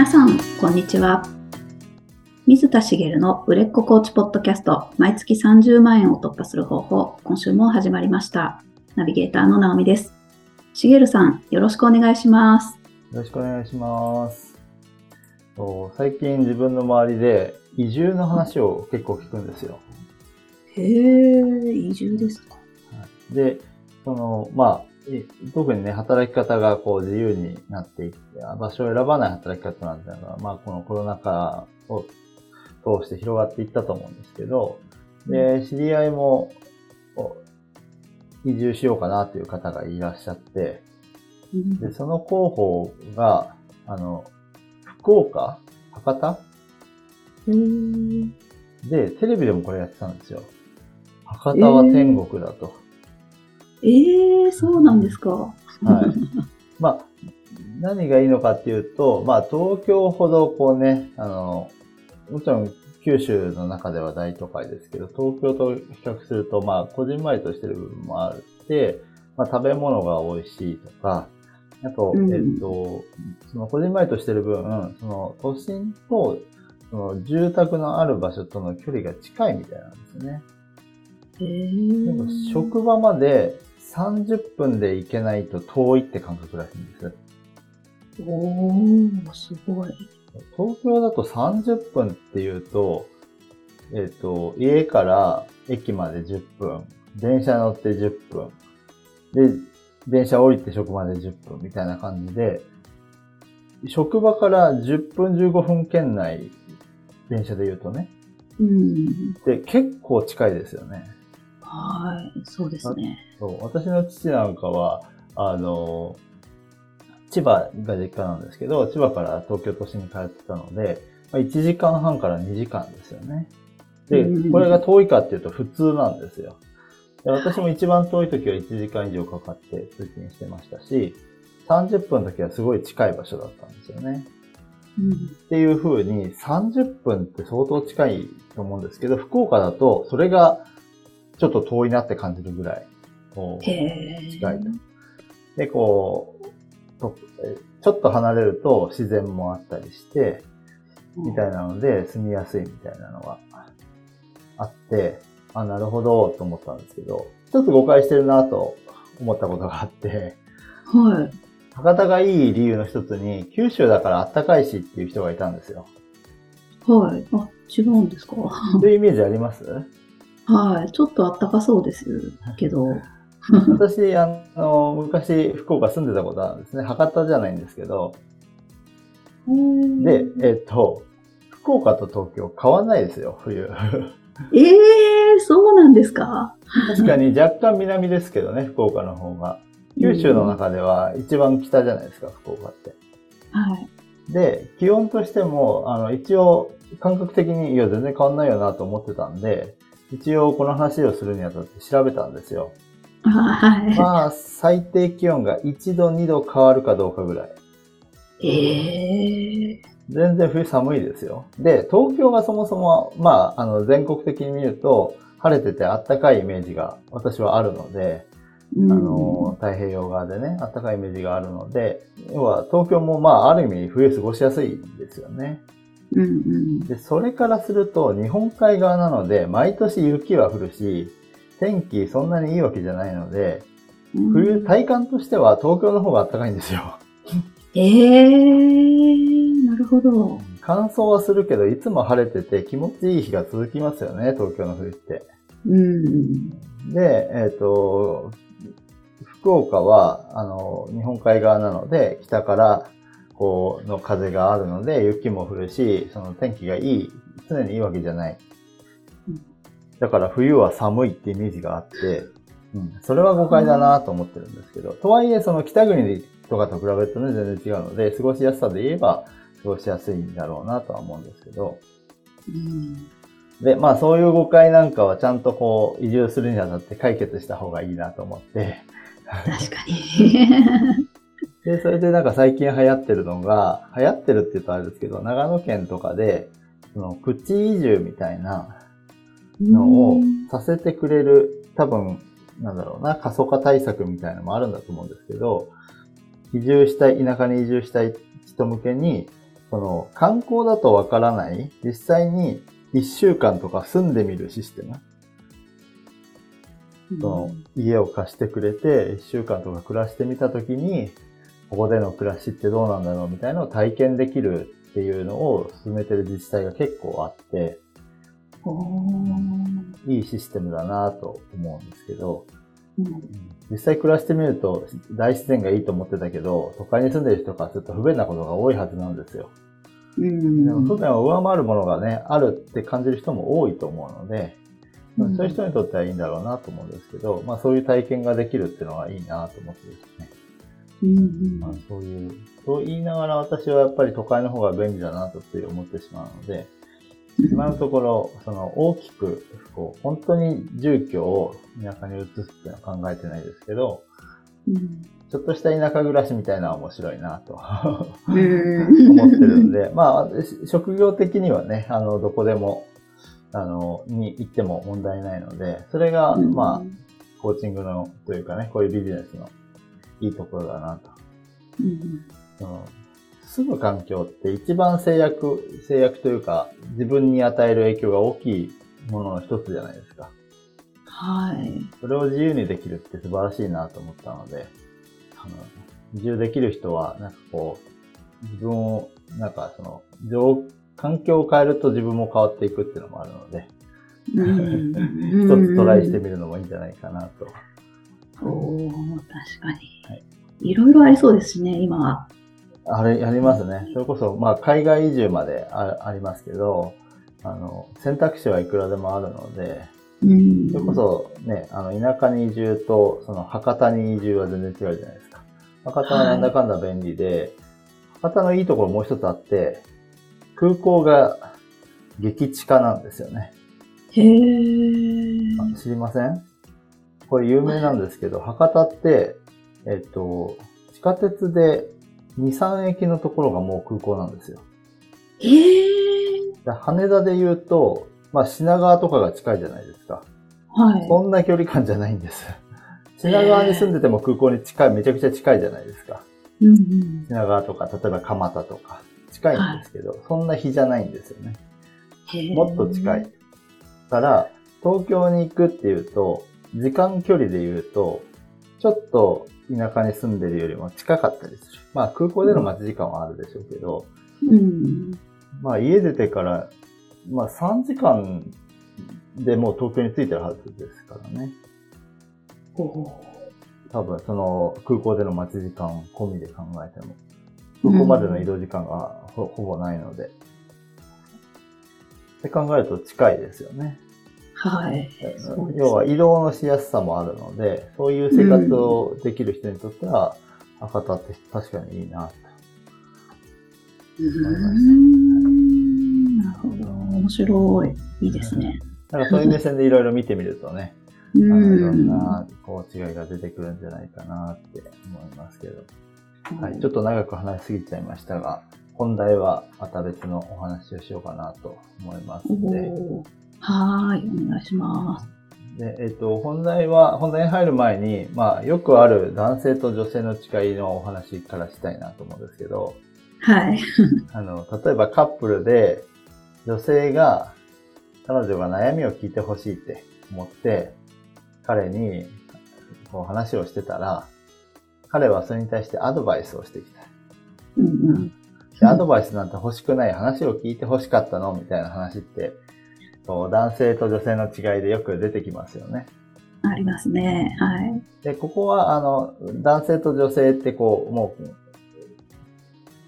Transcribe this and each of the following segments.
皆さん、こんにちは。水田茂の売れっ子コーチポッドキャスト、毎月30万円を突破する方法、今週も始まりました。ナビゲーターの直美です。茂さん、よろしくお願いします。よろしくお願いします。最近自分の周りで移住の話を結構聞くんですよ。へえ、移住ですか？で、その、まあ、え特にね、働き方がこう自由になっていって、場所を選ばない働き方なんていうのが、まあこのコロナ禍を通して広がっていったと思うんですけど、で、知り合いも移住しようかなっていう方がいらっしゃって、うんで、その候補が、あの、福岡博多？で、テレビでもこれやってたんですよ。博多は天国だと。えー、そうなんですか。はい。まあ、何がいいのかっていうと、まあ、東京ほどこうね、あの、もちろん九州の中では大都会ですけど、東京と比較すると、まあ、こじんまりとしてる部分もあって、まあ、食べ物が美味しいとか、あと、うんえっと、そのこじんまりとしてる分、その都心と、その住宅のある場所との距離が近いみたいなんですよね。へでもー職場まで30分で行けないと遠いって感覚らしいんです。おー、すごい。東京だと30分っていうと、えっ、と、家から駅まで10分、電車乗って10分、で、電車降りて職場で10分みたいな感じで、職場から10分15分圏内、電車で言うとね。うん。で、結構近いですよね。はい、そうですね。そう、私の父なんかは、あの、千葉が実家なんですけど、千葉から東京都心に通ってたので、まあ、1時間半から2時間ですよね。でうん、これが遠いかっていうと普通なんですよ。で私も一番遠い時は1時間以上かかって通勤してましたし、30分の時はすごい近い場所だったんですよね。うんっていう風に30分って相当近いと思うんですけど、福岡だとそれがちょっと遠いなって感じるぐらい、こう、近いと。で、こう、とえちょっと離れると自然もあったりして、みたいなので住みやすいみたいなのがあって、あ、なるほど、と思ったんですけど、一つ誤解してるなと思ったことがあって、はい。博多がいい理由の一つに、九州だから暖かいしっていう人がいたんですよ。はい。あ、違うんですか？そういうイメージあります？はい。ちょっとあったかそうですけど。私、あの、昔、福岡住んでたことあるんですね。博多じゃないんですけど。で、えっと、福岡と東京変わんないですよ、冬。え えー、そうなんですか？確かに若干南ですけどね、福岡の方が。九州の中では一番北じゃないですか、福岡って。はい。で、気温としても、あの、一応、感覚的に、いや、全然変わんないよなと思ってたんで、一応この話をするにあたって調べたんですよ。あはい。まあ、最低気温が1度、2度変わるかどうかぐらい。ええ全然冬寒いですよ。で、東京がそもそも、まあ、あの、全国的に見ると、晴れてて暖かいイメージが私はあるので、ー。あの、太平洋側でね、暖かいイメージがあるので、要は東京もまあ、ある意味冬過ごしやすいんですよね。うん、うんで、それからすると、日本海側なので、毎年雪は降るし、天気そんなにいいわけじゃないので、うん。冬、体感としては東京の方が暖かいんですよ。ええー、なるほど。乾燥はするけど、いつも晴れてて気持ちいい日が続きますよね、東京の冬って。うん。で、えっ、と、福岡は、あの、日本海側なので、北から、こう、の風があるので、雪も降るし、その天気がいい、常にいいわけじゃないうん。だから冬は寒いってイメージがあって、うん、それは誤解だなと思ってるんですけど、とはいえ、その北国とかと比べるとね、全然違うので、過ごしやすさで言えば、過ごしやすいんだろうなとは思うんですけど、うんで、まあそういう誤解なんかはちゃんとこう移住するにあたって解決した方がいいなと思って。確かに。で、それでなんか最近流行ってるのが、流行ってるって言うとあれですけど、長野県とかで、そのプチ移住みたいなのをさせてくれる、多分、なんだろうな、過疎化対策みたいなのもあるんだと思うんですけど、移住したい、田舎に移住したい人向けに、その観光だとわからない、実際に1週間とか住んでみるシステム。その家を貸してくれて、1週間とか暮らしてみたときに、ここでの暮らしってどうなんだろうみたいなのを体験できるっていうのを進めてる自治体が結構あって、いいシステムだなと思うんですけど、うん実際暮らしてみると大自然がいいと思ってたけど、都会に住んでる人からすると不便なことが多いはずなんですよ。うんでも不便を上回るものがね、あるって感じる人も多いと思うので、うんそういう人にとってはいいんだろうなと思うんですけど、まあそういう体験ができるっていうのはいいなと思ってですね。うんまあそういう、そう言いながら私はやっぱり都会の方が便利だなとつい思ってしまうので、今のところ、その大きく、こう、本当に住居を田舎に移すっていうのは考えてないですけど、うん。ちょっとした田舎暮らしみたいなのは面白いなとうん。思ってるんで、まあ、し職業的にはね、あの、どこでも、あの、に行っても問題ないので、それが、うん。まあ、コーチングの、というかね、こういうビジネスのいいところだなと。うんその住む環境って一番制約、制約というか、自分に与える影響が大きいものの一つじゃないですか。はい。それを自由にできるって素晴らしいなと思ったので、あの、自由できる人は、なんかこう、自分を、なんかその、状環境を変えると自分も変わっていくっていうのもあるので、一 一つトライしてみるのもいいんじゃないかなと。おー確かに。はいいろいろありそうですしね、今は。あれ、やりますね。それこそ、まあ、海外移住まであありますけど、あの、選択肢はいくらでもあるので、うんそれこそね、あの、田舎に移住と、その、博多に移住は全然違うじゃないですか。博多はなんだかんだ便利で、博多のいいところもう一つあって、空港が激地下なんですよね。へーあ知りません？これ有名なんですけど、博多って、えっと、地下鉄で2、3駅のところがもう空港なんですよ。へーで羽田で言うと、まあ品川とかが近いじゃないですか。はい。そんな距離感じゃないんです。品川に住んでても空港に近い、めちゃくちゃ近いじゃないですか。うんうん品川とか、例えば蒲田とか、近いんですけど、そんな日じゃないんですよね。もっと近い。から、東京に行くっていうと、時間距離で言うと、ちょっと田舎に住んでるよりも近かったりする。まあ空港での待ち時間はあるでしょうけど、うん。まあ家出てから、まあ3時間でもう東京に着いてるはずですからね。お多分その空港での待ち時間込みで考えても、そこまでの移動時間がほほぼないので。って考えると近いですよね。はい。要は移動のしやすさもあるので、そういう生活をできる人にとっては、博多って確かにいいなと。うんなるほど。面白い。いいですね。なんかそういう目線でいろいろ見てみるとね、うあのいろんん。なこう違いが出てくるんじゃないかなって思いますけど。はい、ちょっと長く話しすぎちゃいましたが、本題はまた別のお話をしようかなと思いますので。はーい。お願いします。で、えっ、と、本題は、本題に入る前に、まあ、よくある男性と女性の違いのお話からしたいなと思うんですけど、はい。あの、例えばカップルで、女性が、彼女が悩みを聞いてほしいって思って、彼に、こう話をしてたら、彼はそれに対してアドバイスをしてきた。うんうん。でアドバイスなんて欲しくない話を聞いて欲しかったのみたいな話って、こう男性と女性の違いでよく出てきますよね。ありますね。はい。で、ここは、あの、男性と女性ってこう、も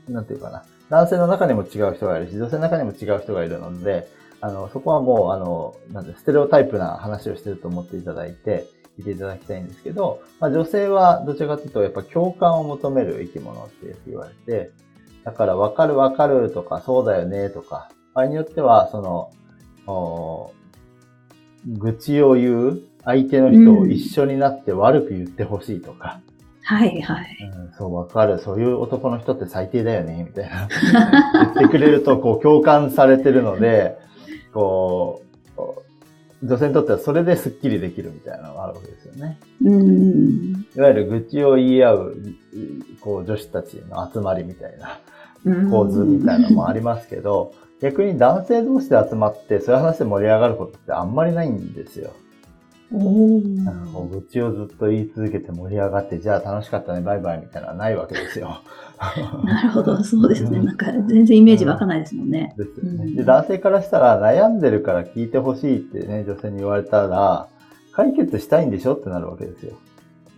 う、なんていうかな。男性の中にも違う人がいるし、女性の中にも違う人がいるので、あの、そこはもう、あの、なんて、ステレオタイプな話をしてると思っていただいて、聞いていただきたいんですけど、まあ、女性はどちらかというと、やっぱ共感を求める生き物って言われて、だから、わかるわかるとか、そうだよねとか、場合によっては、その、お愚痴を言う相手の人を一緒になって悪く言ってほしいとか、はいはい。うんそう、わかる。そういう男の人って最低だよね、みたいな。言ってくれると、こう、共感されてるので、こう、女性にとってはそれでスッキリできるみたいなのがあるわけですよね。うん。いわゆる愚痴を言い合う、こう、女子たちの集まりみたいな、構図みたいなのもありますけど、逆に男性同士で集まって、そういう話で盛り上がることってあんまりないんですよ。おなんかこう愚痴をずっと言い続けて盛り上がって、じゃあ楽しかったね、バイバイみたいなのはないわけですよ。なるほど、そうですね。うんなんか全然イメージ湧かないですもんね。ですよね。うんで、男性からしたら悩んでるから聞いてほしいってね、女性に言われたら、解決したいんでしょってなるわけですよ。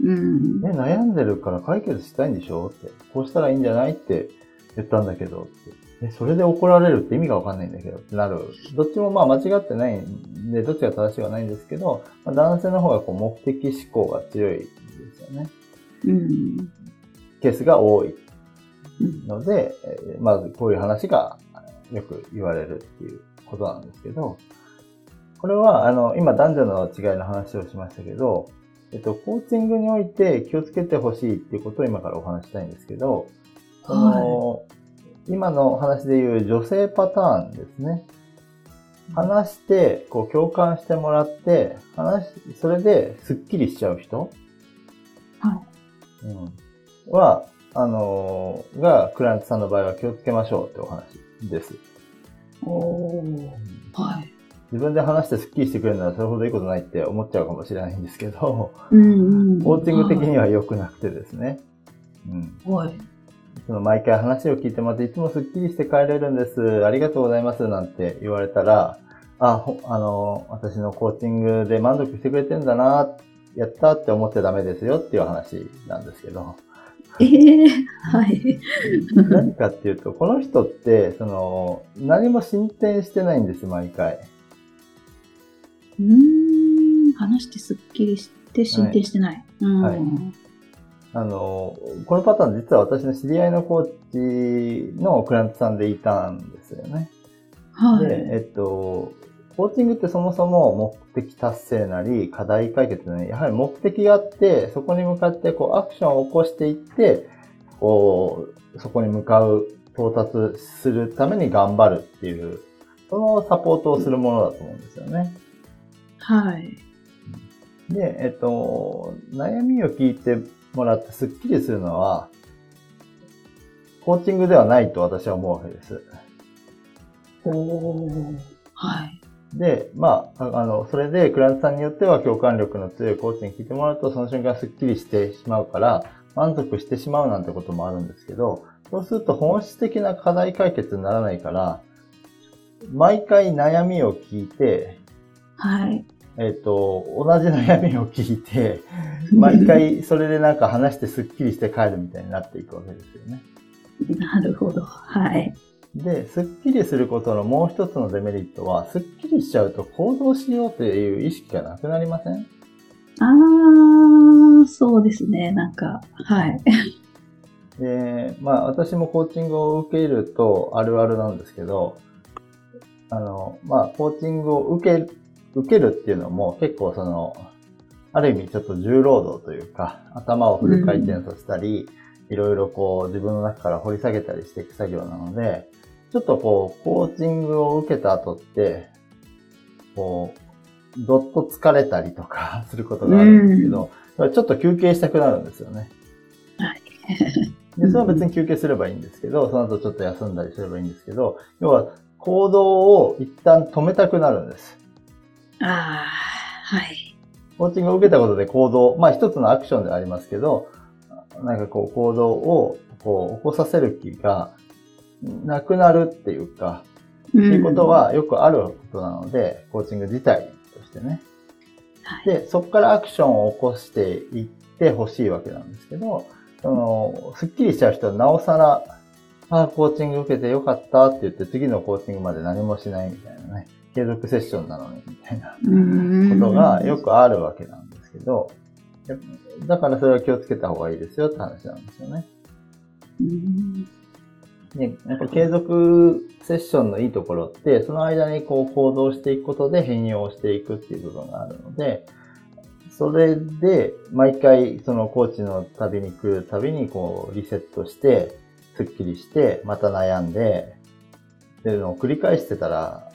うん。ね、悩んでるから解決したいんでしょって。こうしたらいいんじゃないって言ったんだけどって。え、それで怒られるって意味がわかんないんだけどってなる。どっちもまあ間違ってないんで、どっちが正しいはないんですけど、まあ、男性の方がこう目的思考が強いんですよね。うん。ケースが多いうんので、えーまずこういう話がよく言われるっていうことなんですけど、これは、あの、今男女の違いの話をしましたけど、えっと、コーチングにおいて気をつけてほしいっていうことを今からお話ししたいんですけど、その今の話でいう女性パターンですね。話して、こう共感してもらって、話し、それでスッキリしちゃう人？はうん、は、あのーが、クライアントさんの場合は気をつけましょうってお話です。い。おー。はい。自分で話してスッキリしてくれるならそれほどいいことないって思っちゃうかもしれないんですけど、うんうん。コーチング的には良くなくてですね。うん。はい。その毎回話を聞いてもらって、いつもスッキリして帰れるんです。ありがとうございます。なんて言われたら、あ、ほあの、私のコーチングで満足してくれてんだな、やったって思っちゃダメですよっていう話なんですけど。ええはい。何かっていうと、この人って、その、何も進展してないんです、毎回。うーん。話してすっきりして進展してない。うん。はいあの、このパターン実は私の知り合いのコーチのクライアントさんでいたんですよね。はい。で、えっと、コーチングってそもそも目的達成なり、課題解決なり、やはり目的があって、そこに向かってこうアクションを起こしていって、こう、そこに向かう、到達するために頑張るっていう、そのサポートをするものだと思うんですよね。はい。で、えっと、悩みを聞いてもらってスッキリするのは、コーチングではないと私は思うわけです。おー。はい。で、まあ、ああの、それでクライアントさんによっては共感力の強いコーチに聞いてもらうと、その瞬間スッキリしてしまうから、満足してしまうなんてこともあるんですけど、そうすると本質的な課題解決にならないから、毎回悩みを聞いて、はい。えっ、と、同じ悩みを聞いて、毎回それでなんか話してスッキリして帰るみたいになっていくわけですよね。なるほど。はい。で、スッキリすることのもう一つのデメリットは、スッキリしちゃうと行動しようという意識がなくなりません？あー、そうですね。なんか、はい。で、まあ私もコーチングを受けるとあるあるなんですけど、あの、まあコーチングを受け、受けるっていうのも結構その、ある意味ちょっと重労働というか、頭をフル回転させたり、いろいろこう自分の中から掘り下げたりしていく作業なので、ちょっとこう、コーチングを受けた後って、こう、どっと疲れたりとか することがあるんですけど、ちょっと休憩したくなるんですよね。はい。で、それは別に休憩すればいいんですけど、その後ちょっと休んだりすればいいんですけど、要は行動を一旦止めたくなるんです。あー、はい。コーチングを受けたことで行動、まあ一つのアクションでありますけど、なんかこう行動をこう起こさせる気がなくなるっていうか、っっていうこと、はよくあることなので、コーチング自体としてね。はい、で、そこからアクションを起こしていってほしいわけなんですけど、その、スッキリしちゃう人はなおさら、ああ、コーチング受けてよかったって言って次のコーチングまで何もしないみたいなね、継続セッションなのにみたいな。ことがよくあるわけなんですけど、だからそれは気をつけた方がいいですよって話なんですよね。うん。ね、やっぱ継続セッションのいいところって、その間にこう行動していくことで変容していくっていう部分があるので、それで毎回そのコーチの旅に来るたびにこうリセットして、スッキリして、また悩んで、っていうのを繰り返してたら、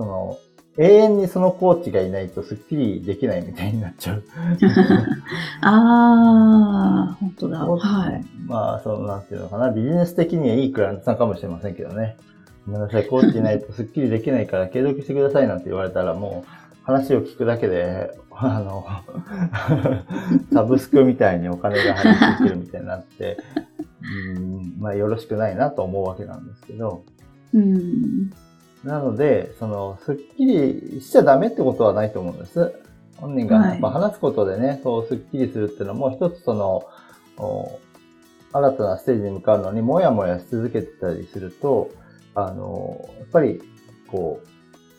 その、永遠にそのコーチがいないとスッキリできないみたいになっちゃう。あー、本当だ。はい。まあ、その、なんていうのかな、ビジネス的にはいいクライアントさんかもしれませんけどね。ごめんなさい、コーチいないとスッキリできないから継続してくださいなんて言われたらもう、話を聞くだけで、あの、サブスクみたいにお金が入ってくるみたいになって、うん、まあよろしくないなと思うわけなんですけど、うん、なので、その、スッキリしちゃダメってことはないと思うんです。本人がやっぱ話すことでね、はい、そうスッキリするっていうのも一つその、新たなステージに向かうのにもやもやし続けてたりすると、あの、やっぱり、こう、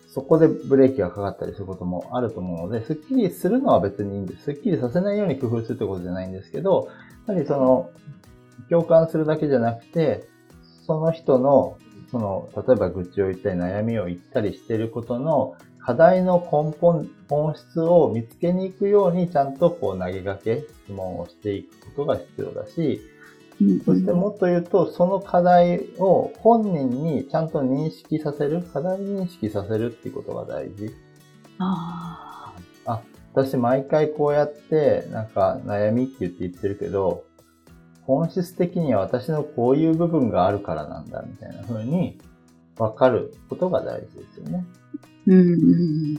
そこでブレーキがかかったりすることもあると思うので、スッキリするのは別にいいんです。スッキリさせないように工夫するってことじゃないんですけど、やはりその、共感するだけじゃなくて、その人の、その、例えば愚痴を言ったり悩みを言ったりしていることの課題の根本、本質を見つけに行くようにちゃんとこう投げかけ、質問をしていくことが必要だし、そしてもっと言うと、その課題を本人にちゃんと認識させる、課題認識させるっていうことが大事。ああ。私毎回こうやって、なんか悩みって言って言ってるけど、本質的には私のこういう部分があるからなんだ、みたいな風に分かることが大事ですよね。うん。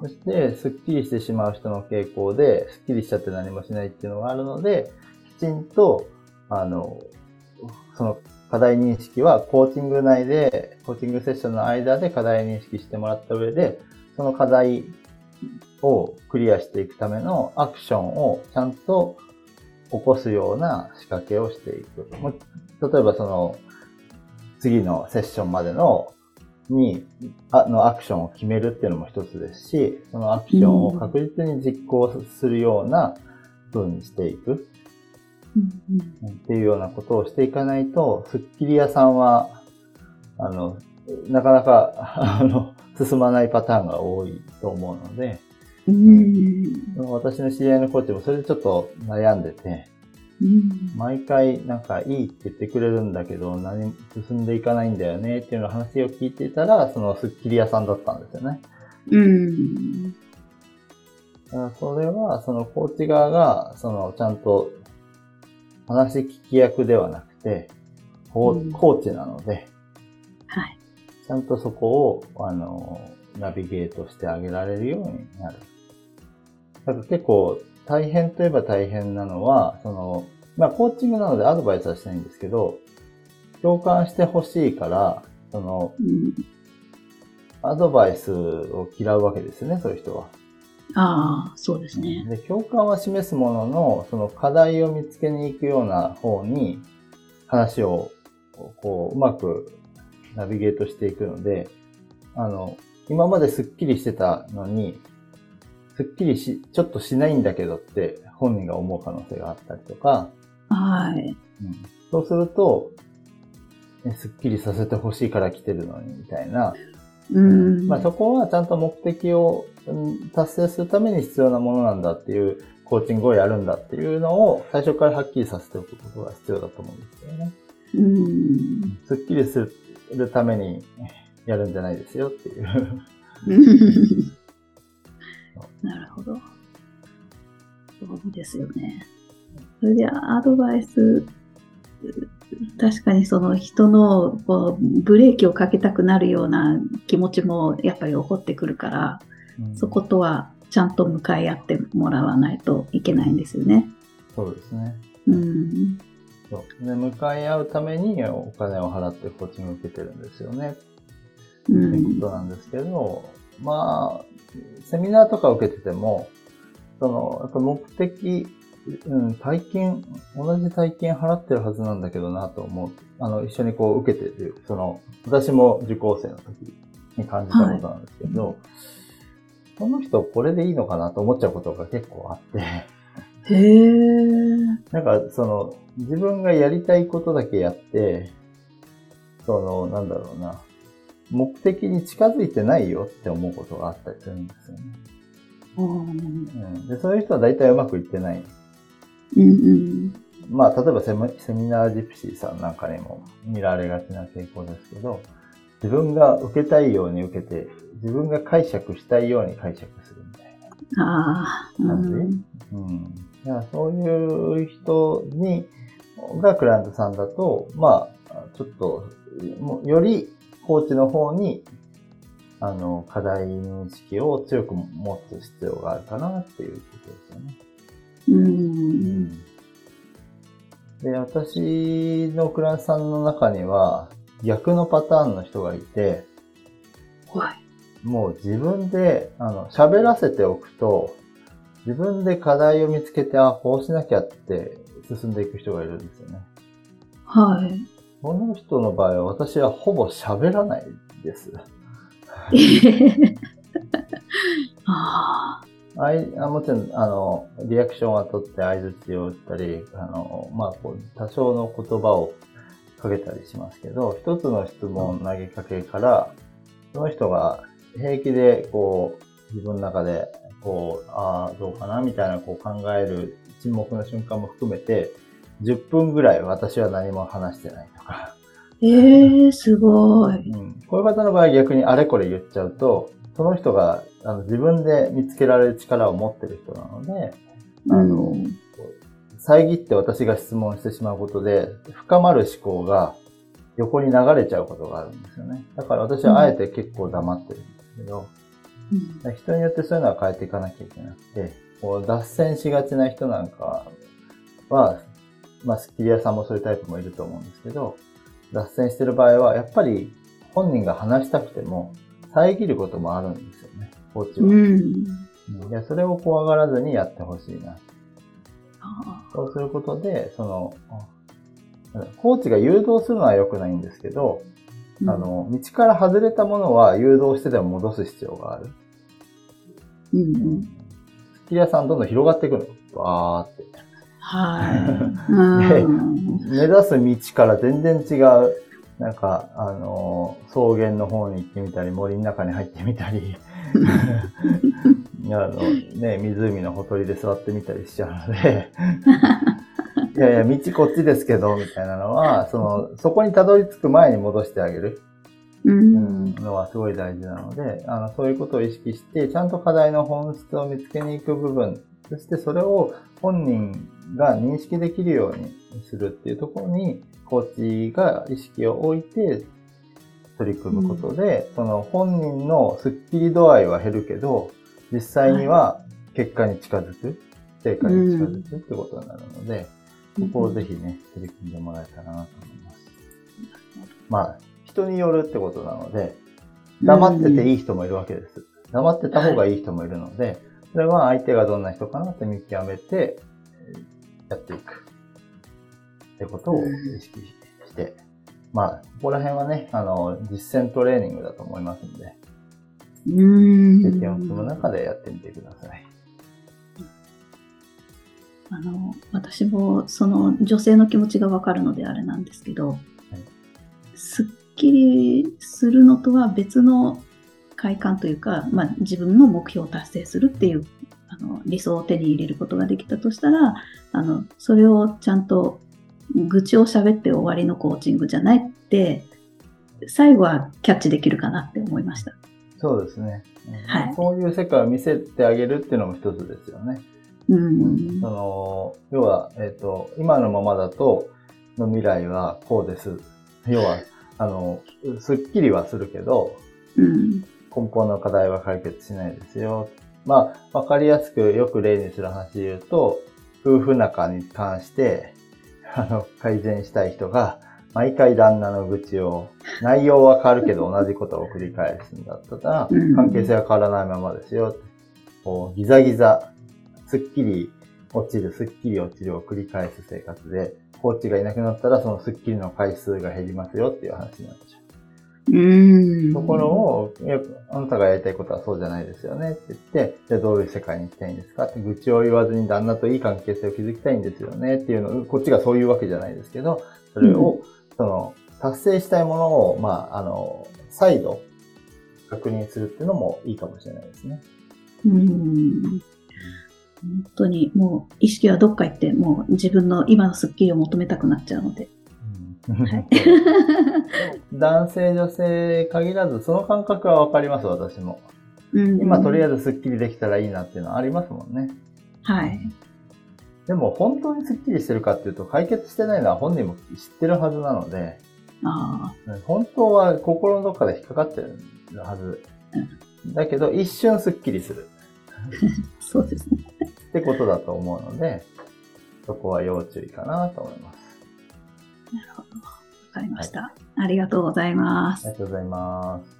そして、スッキリしてしまう人の傾向で、スッキリしちゃって何もしないっていうのがあるので、きちんと、あの、その課題認識はコーチング内で、コーチングセッションの間で課題認識してもらった上で、その課題をクリアしていくためのアクションをちゃんと起こすような仕掛けをしていく。例えばその、次のセッションまでのに、あのアクションを決めるっていうのも一つですし、そのアクションを確実に実行するような風にしていく。っていうようなことをしていかないと、スッキリ屋さんは、あの、なかなか、あの、進まないパターンが多いと思うので、うん、私の知り合いのコーチもそれでちょっと悩んでて、うん、毎回なんかいいって言ってくれるんだけど、何進んでいかないんだよねっていうの話を聞いていたら、そのスッキリ屋さんだったんですよね。うん。だからそれは、そのコーチ側が、そのちゃんと話聞き役ではなくて、コーチなので、はい。ちゃんとそこを、あの、ナビゲートしてあげられるようになる。だから結構大変といえば大変なのは、その、まあ、コーチングなのでアドバイスはしないんですけど、共感してほしいから、その、うん、アドバイスを嫌うわけですよね、そういう人は。ああ、そうですね。で、共感は示すものの、その課題を見つけに行くような方に話を、こう、うまくナビゲートしていくので、あの、今までスッキリしてたのに、スッキリし、ちょっとしないんだけどって本人が思う可能性があったりとか、はい。うん、そうすると、スッキリさせてほしいから来てるのに、みたいな。うん。まあそこはちゃんと目的を達成するために必要なものなんだっていうコーチングをやるんだっていうのを最初からはっきりさせておくことが必要だと思うんですよね。うん。すっきりするためにやるんじゃないですよっていう。なるほど。そうですよね。それでアドバイス、確かにその人のこうブレーキをかけたくなるような気持ちもやっぱり起こってくるから、そことはちゃんと向かい合ってもらわないといけないんですよね。そうですね。うん。そうで向かい合うためにお金を払ってコーチングを受けてるんですよね。うん、ってことなんですけど、まあ、セミナーとか受けてても、その、やっぱ目的、うん、体験、同じ体験払ってるはずなんだけどなと思う。あの、一緒にこう受けてる、その、私も受講生の時に感じたことなんですけど、はいこの人これでいいのかなと思っちゃうことが結構あって。へー。なんかその自分がやりたいことだけやって、そのなんだろうな、目的に近づいてないよって思うことがあったりするんですよね。うん、でそういう人は大体うまくいってない。うんうん、まあ、例えばセミナージプシーさんなんかにも見られがちな傾向ですけど、自分が受けたいように受けて、自分が解釈したいように解釈するみたいな感じ。うん。うん、いやそういう人に、がクライアントさんだと、まあ、ちょっと、もよりコーチの方に、あの、課題認識を強く持つ必要があるかなっていうことですよね。うん。で、私のクラントさんの中には、逆のパターンの人がいて、はい。もう自分で、あの、喋らせておくと、自分で課題を見つけて、あ、こうしなきゃって進んでいく人がいるんですよね。はい。この人の場合は私はほぼ喋らないです。ああ。あいあもちろん、あの、リアクションは取って相槌を打ったり、あの、まあ、こう、多少の言葉をかけたりしますけど、一つの質問投げかけから、その人が平気で、こう、自分の中で、こう、ああ、どうかな、みたいな、こう考える沈黙の瞬間も含めて、10分ぐらい私は何も話してないええすごい。うん、こういう方の場合逆にあれこれ言っちゃうと、その人があの自分で見つけられる力を持ってる人なので、あの、うん遮って私が質問してしまうことで、深まる思考が横に流れちゃうことがあるんですよね。だから私はあえて結構黙ってるんですけど、うん人によってそういうのは変えていかなきゃいけなくて、こう脱線しがちな人なんかは、まあ、スッキリ屋さんもそういうタイプもいると思うんですけど、脱線してる場合は、やっぱり本人が話したくても、遮ることもあるんですよね、コーチは。うん。うんいやそれを怖がらずにやってほしいな。あそうすることで、その、あコーチが誘導するのは良くないんですけど、ーあ、の、道から外れたものは誘導してでも戻す必要がある。うんうん。スッキリ屋さんどんどん広がっていくの。バーって。はい。うん。目指す道から全然違う、なんか、あの、草原の方に行ってみたり、森の中に入ってみたり、あの、ね、湖のほとりで座ってみたりしちゃうので、いやいや、道こっちですけど、みたいなのは、その、そこにたどり着く前に戻してあげる、う。うんん、のはすごい大事なので、あの、そういうことを意識して、ちゃんと課題の本質を見つけに行く部分、そしてそれを本人が認識できるようにするっていうところに、コーチが意識を置いて取り組むことで、その本人のスッキリ度合いは減るけど、実際には結果に近づく、成果に近づくってことになるので、ここをぜひね、取り組んでもらえたらなと思います。まあ、人によるってことなので、黙ってていい人もいるわけです。黙ってた方がいい人もいるので、それは相手がどんな人かなって見極めて、えーやっていく。ってことを意識して、まあ、ここら辺はね、あの、実践トレーニングだと思いますので、うん。経験を積む中でやってみてください。あの、私もその女性の気持ちがわかるのであれなんですけど、すっきりするのとは別の快感というか、まあ、自分の目標を達成するっていうあの理想を手に入れることができたとしたら、あの、それをちゃんと愚痴を喋って終わりのコーチングじゃないって、最後はキャッチできるかなって思いました。そうですね。うんはいそういう世界を見せてあげるっていうのも一つですよね。うん。その、要は、えっ、と、今のままだと、の未来はこうです。要は、あの、すっきりはするけど、うん。根本の課題は解決しないですよ。まあ、わかりやすくよく例にする話で言うと、夫婦仲に関して、あの、改善したい人が、毎回旦那の愚痴を、内容は変わるけど同じことを繰り返すんだったらうん、関係性は変わらないままですよ。こうギザギザ、すっきり落ちる、すっきり落ちるを繰り返す生活で、コーチがいなくなったらそのすっきりの回数が減りますよっていう話になっちゃう。うん。ところを、あなたがやりたいことはそうじゃないですよねって言って、じゃあどういう世界に行きたいんですか？って愚痴を言わずに旦那といい関係性を築きたいんですよねっていうのを、こっちがそういうわけじゃないですけど、それを、その、達成したいものを、まあ、あの、再度確認するっていうのもいいかもしれないですね。うん本当にもう意識はどっか行って、もう自分の今のスッキリを求めたくなっちゃうので。はい 男性、女性限らず、その感覚はわかります、私も。今とりあええずスッキリできたらいいなっていうのはありますもんね。ず。はい。でも本当にスッキリしてるかっていうと解決してないのは本人も知ってるはずなので、あ本当は心のどっかで引っかかってるはず。だけど一瞬スッキリするあ、そうですね。ってことだと思うので、そこは要注意かなと思います。なるほど。わかりました、ありがとうございますあり。がとうございます。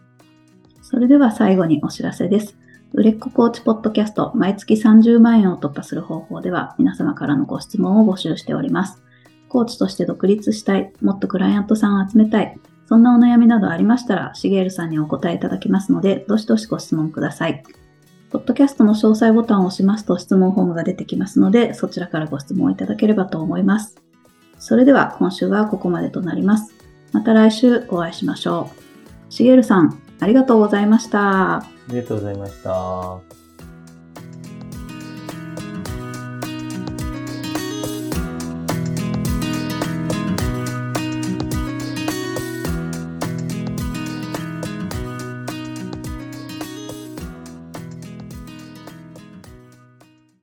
それでは最後にお知らせです。売れっ子コーチポッドキャスト毎月30万円を突破する方法では皆様からのご質問を募集しております。コーチとして独立したい、もっとクライアントさんを集めたい、そんなお悩みなどありましたら、しげるさんにお答えいただきますので、どしどしご質問ください。ポッドキャストの詳細ボタンを押しますと質問フォームが出てきますので、そちらからご質問いただければと思います。それでは今週はここまでとなります。また来週お会いしましょう。しげるさん、ありがとうございました。ありがとうございました。